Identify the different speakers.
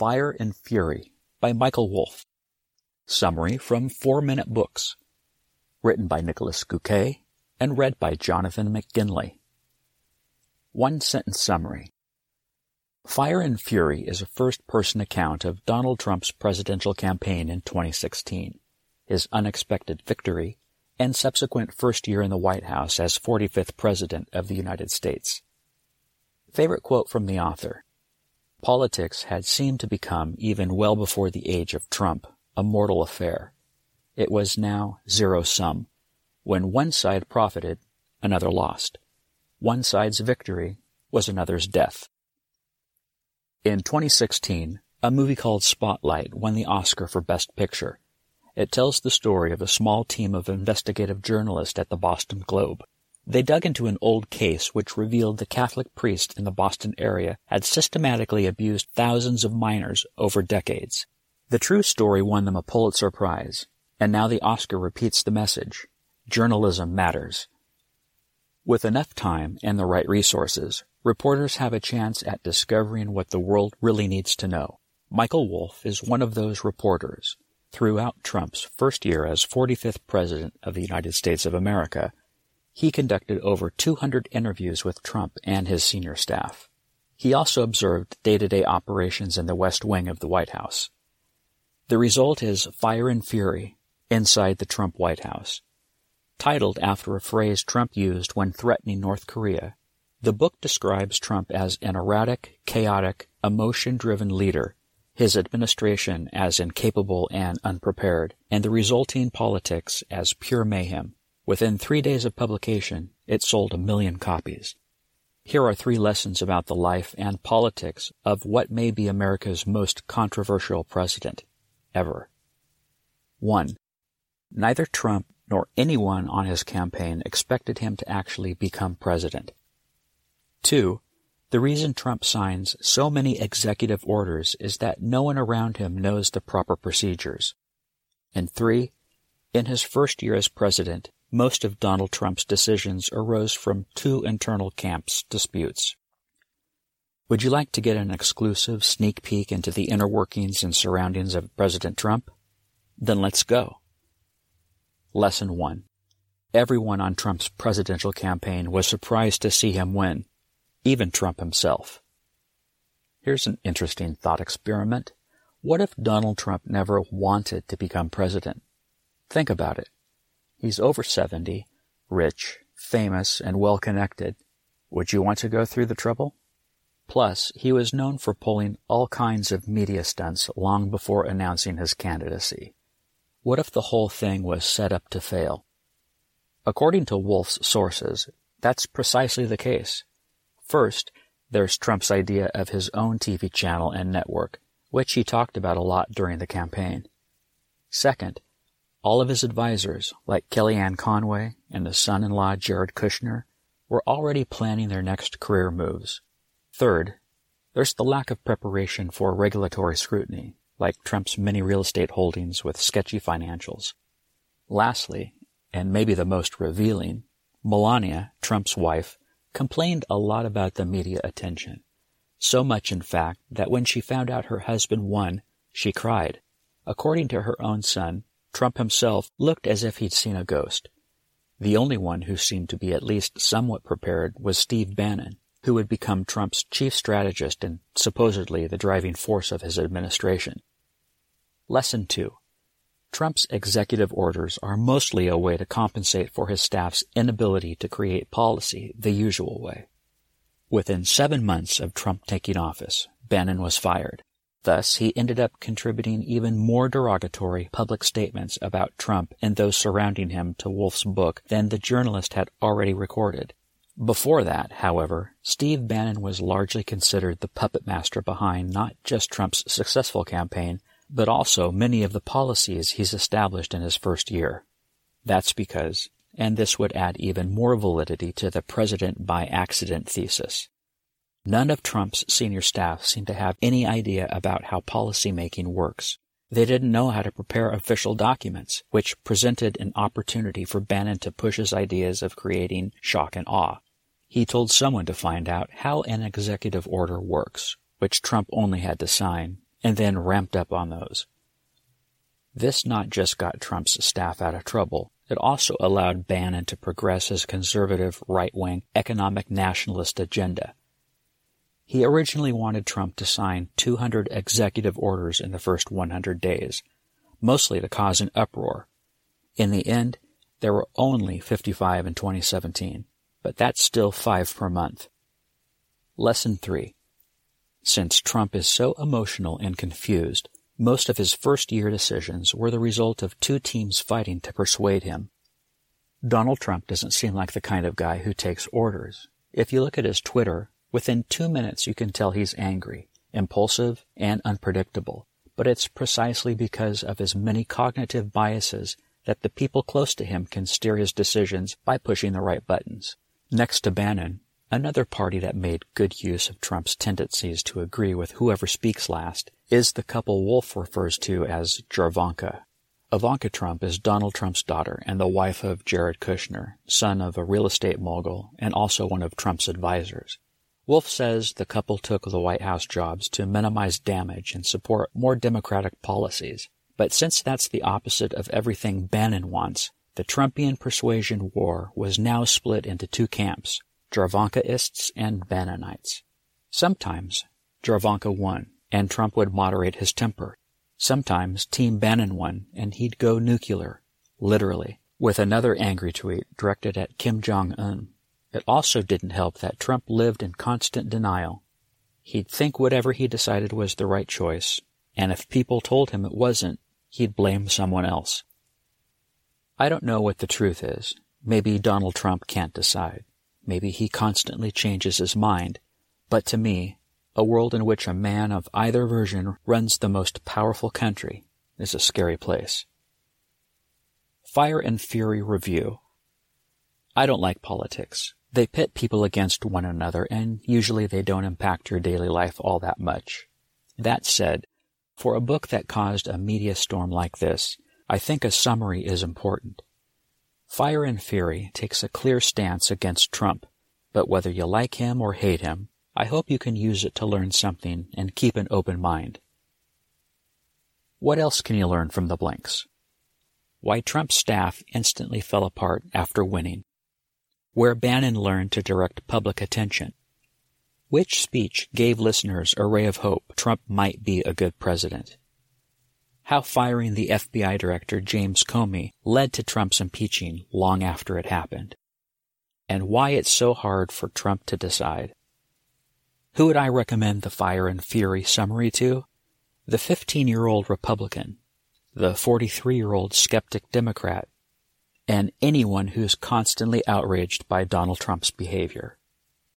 Speaker 1: Fire and Fury by Michael Wolff. Summary from Four Minute Books. Written by Niklas Göke and read by Jonathan McGinley. One sentence summary. Fire and Fury is a first person account of Donald Trump's presidential campaign in 2016, his unexpected victory, and subsequent first year in the White House as 45th President of the United States. Favorite quote from the author Politics had seemed to become, even well before the age of Trump, a mortal affair. It was now zero sum. When one side profited, another lost. One side's victory was another's death. In 2016, a movie called Spotlight won the Oscar for Best Picture. It tells the story of a small team of investigative journalists at the Boston Globe they dug into an old case which revealed the Catholic priest in the Boston area had systematically abused thousands of minors over decades. The true story won them a Pulitzer Prize, and now the Oscar repeats the message. Journalism matters. With enough time and the right resources, reporters have a chance at discovering what the world really needs to know. Michael Wolff is one of those reporters. Throughout Trump's first year as 45th President of the United States of America, he conducted over 200 interviews with Trump and his senior staff. He also observed day-to-day operations in the West Wing of the White House. The result is Fire and Fury inside the Trump White House. Titled after a phrase Trump used when threatening North Korea, the book describes Trump as an erratic, chaotic, emotion-driven leader, his administration as incapable and unprepared, and the resulting politics as pure mayhem. Within three days of publication, it sold a million copies. Here are three lessons about the life and politics of what may be America's most controversial president ever. 1. Neither Trump nor anyone on his campaign expected him to actually become president. 2. The reason Trump signs so many executive orders is that no one around him knows the proper procedures. And 3. In his first year as president, most of Donald Trump's decisions arose from two internal camps disputes. Would you like to get an exclusive sneak peek into the inner workings and surroundings of President Trump? Then let's go. Lesson 1. Everyone on Trump's presidential campaign was surprised to see him win, even Trump himself. Here's an interesting thought experiment. What if Donald Trump never wanted to become president? Think about it. He's over 70, rich, famous, and well connected. Would you want to go through the trouble? Plus, he was known for pulling all kinds of media stunts long before announcing his candidacy. What if the whole thing was set up to fail? According to Wolff's sources, that's precisely the case. First, there's Trump's idea of his own TV channel and network, which he talked about a lot during the campaign. Second, all of his advisors, like Kellyanne Conway and the son-in-law Jared Kushner, were already planning their next career moves. Third, there's the lack of preparation for regulatory scrutiny, like Trump's many real estate holdings with sketchy financials. Lastly, and maybe the most revealing, Melania, Trump's wife, complained a lot about the media attention. So much, in fact, that when she found out her husband won, she cried. According to her own son, Trump himself looked as if he'd seen a ghost. The only one who seemed to be at least somewhat prepared was Steve Bannon, who would become Trump's chief strategist and supposedly the driving force of his administration. Lesson 2. Trump's executive orders are mostly a way to compensate for his staff's inability to create policy the usual way. Within seven months of Trump taking office, Bannon was fired. Thus, he ended up contributing even more derogatory public statements about Trump and those surrounding him to Wolff's book than the journalist had already recorded. Before that, however, Steve Bannon was largely considered the puppet master behind not just Trump's successful campaign, but also many of the policies he's established in his first year. That's because, and this would add even more validity to the president by accident thesis, None of Trump's senior staff seemed to have any idea about how policymaking works. They didn't know how to prepare official documents, which presented an opportunity for Bannon to push his ideas of creating shock and awe. He told someone to find out how an executive order works, which Trump only had to sign, and then ramped up on those. This not just got Trump's staff out of trouble, it also allowed Bannon to progress his conservative, right wing, economic nationalist agenda. He originally wanted Trump to sign 200 executive orders in the first 100 days, mostly to cause an uproar. In the end, there were only 55 in 2017, but that's still five per month. Lesson 3. Since Trump is so emotional and confused, most of his first year decisions were the result of two teams fighting to persuade him. Donald Trump doesn't seem like the kind of guy who takes orders. If you look at his Twitter, within two minutes you can tell he's angry, impulsive, and unpredictable. But it's precisely because of his many cognitive biases that the people close to him can steer his decisions by pushing the right buttons. Next to Bannon, Another party that made good use of Trump's tendencies to agree with whoever speaks last is the couple Wolff refers to as Jarvanka. Ivanka Trump is Donald Trump's daughter and the wife of Jared Kushner, son of a real estate mogul and also one of Trump's advisors. Wolff says the couple took the White House jobs to minimize damage and support more democratic policies. But since that's the opposite of everything Bannon wants, the Trumpian persuasion war was now split into two camps, Jarvankaists and Bannonites. Sometimes Jarvanka won, and Trump would moderate his temper. Sometimes Team Bannon won, and he'd go nuclear, literally, with another angry tweet directed at Kim Jong-un. It also didn't help that Trump lived in constant denial. He'd think whatever he decided was the right choice, and if people told him it wasn't, he'd blame someone else. I don't know what the truth is. Maybe Donald Trump can't decide. Maybe he constantly changes his mind. But to me, a world in which a man of either version runs the most powerful country is a scary place. Fire and Fury Review I don't like politics. They pit people against one another, and usually they don't impact your daily life all that much. That said, for a book that caused a media storm like this, I think a summary is important. Fire and Fury takes a clear stance against Trump, but whether you like him or hate him, I hope you can use it to learn something and keep an open mind. What else can you learn from the blanks? Why Trump's staff instantly fell apart after winning. Where Bannon learned to direct public attention. Which speech gave listeners a ray of hope Trump might be a good president? how firing the FBI director James Comey led to Trump's impeaching long after it happened, and why it's so hard for Trump to decide. Who would I recommend the Fire and Fury summary to? The 15 year old Republican, the 43 year old skeptic Democrat, and anyone who's constantly outraged by Donald Trump's behavior.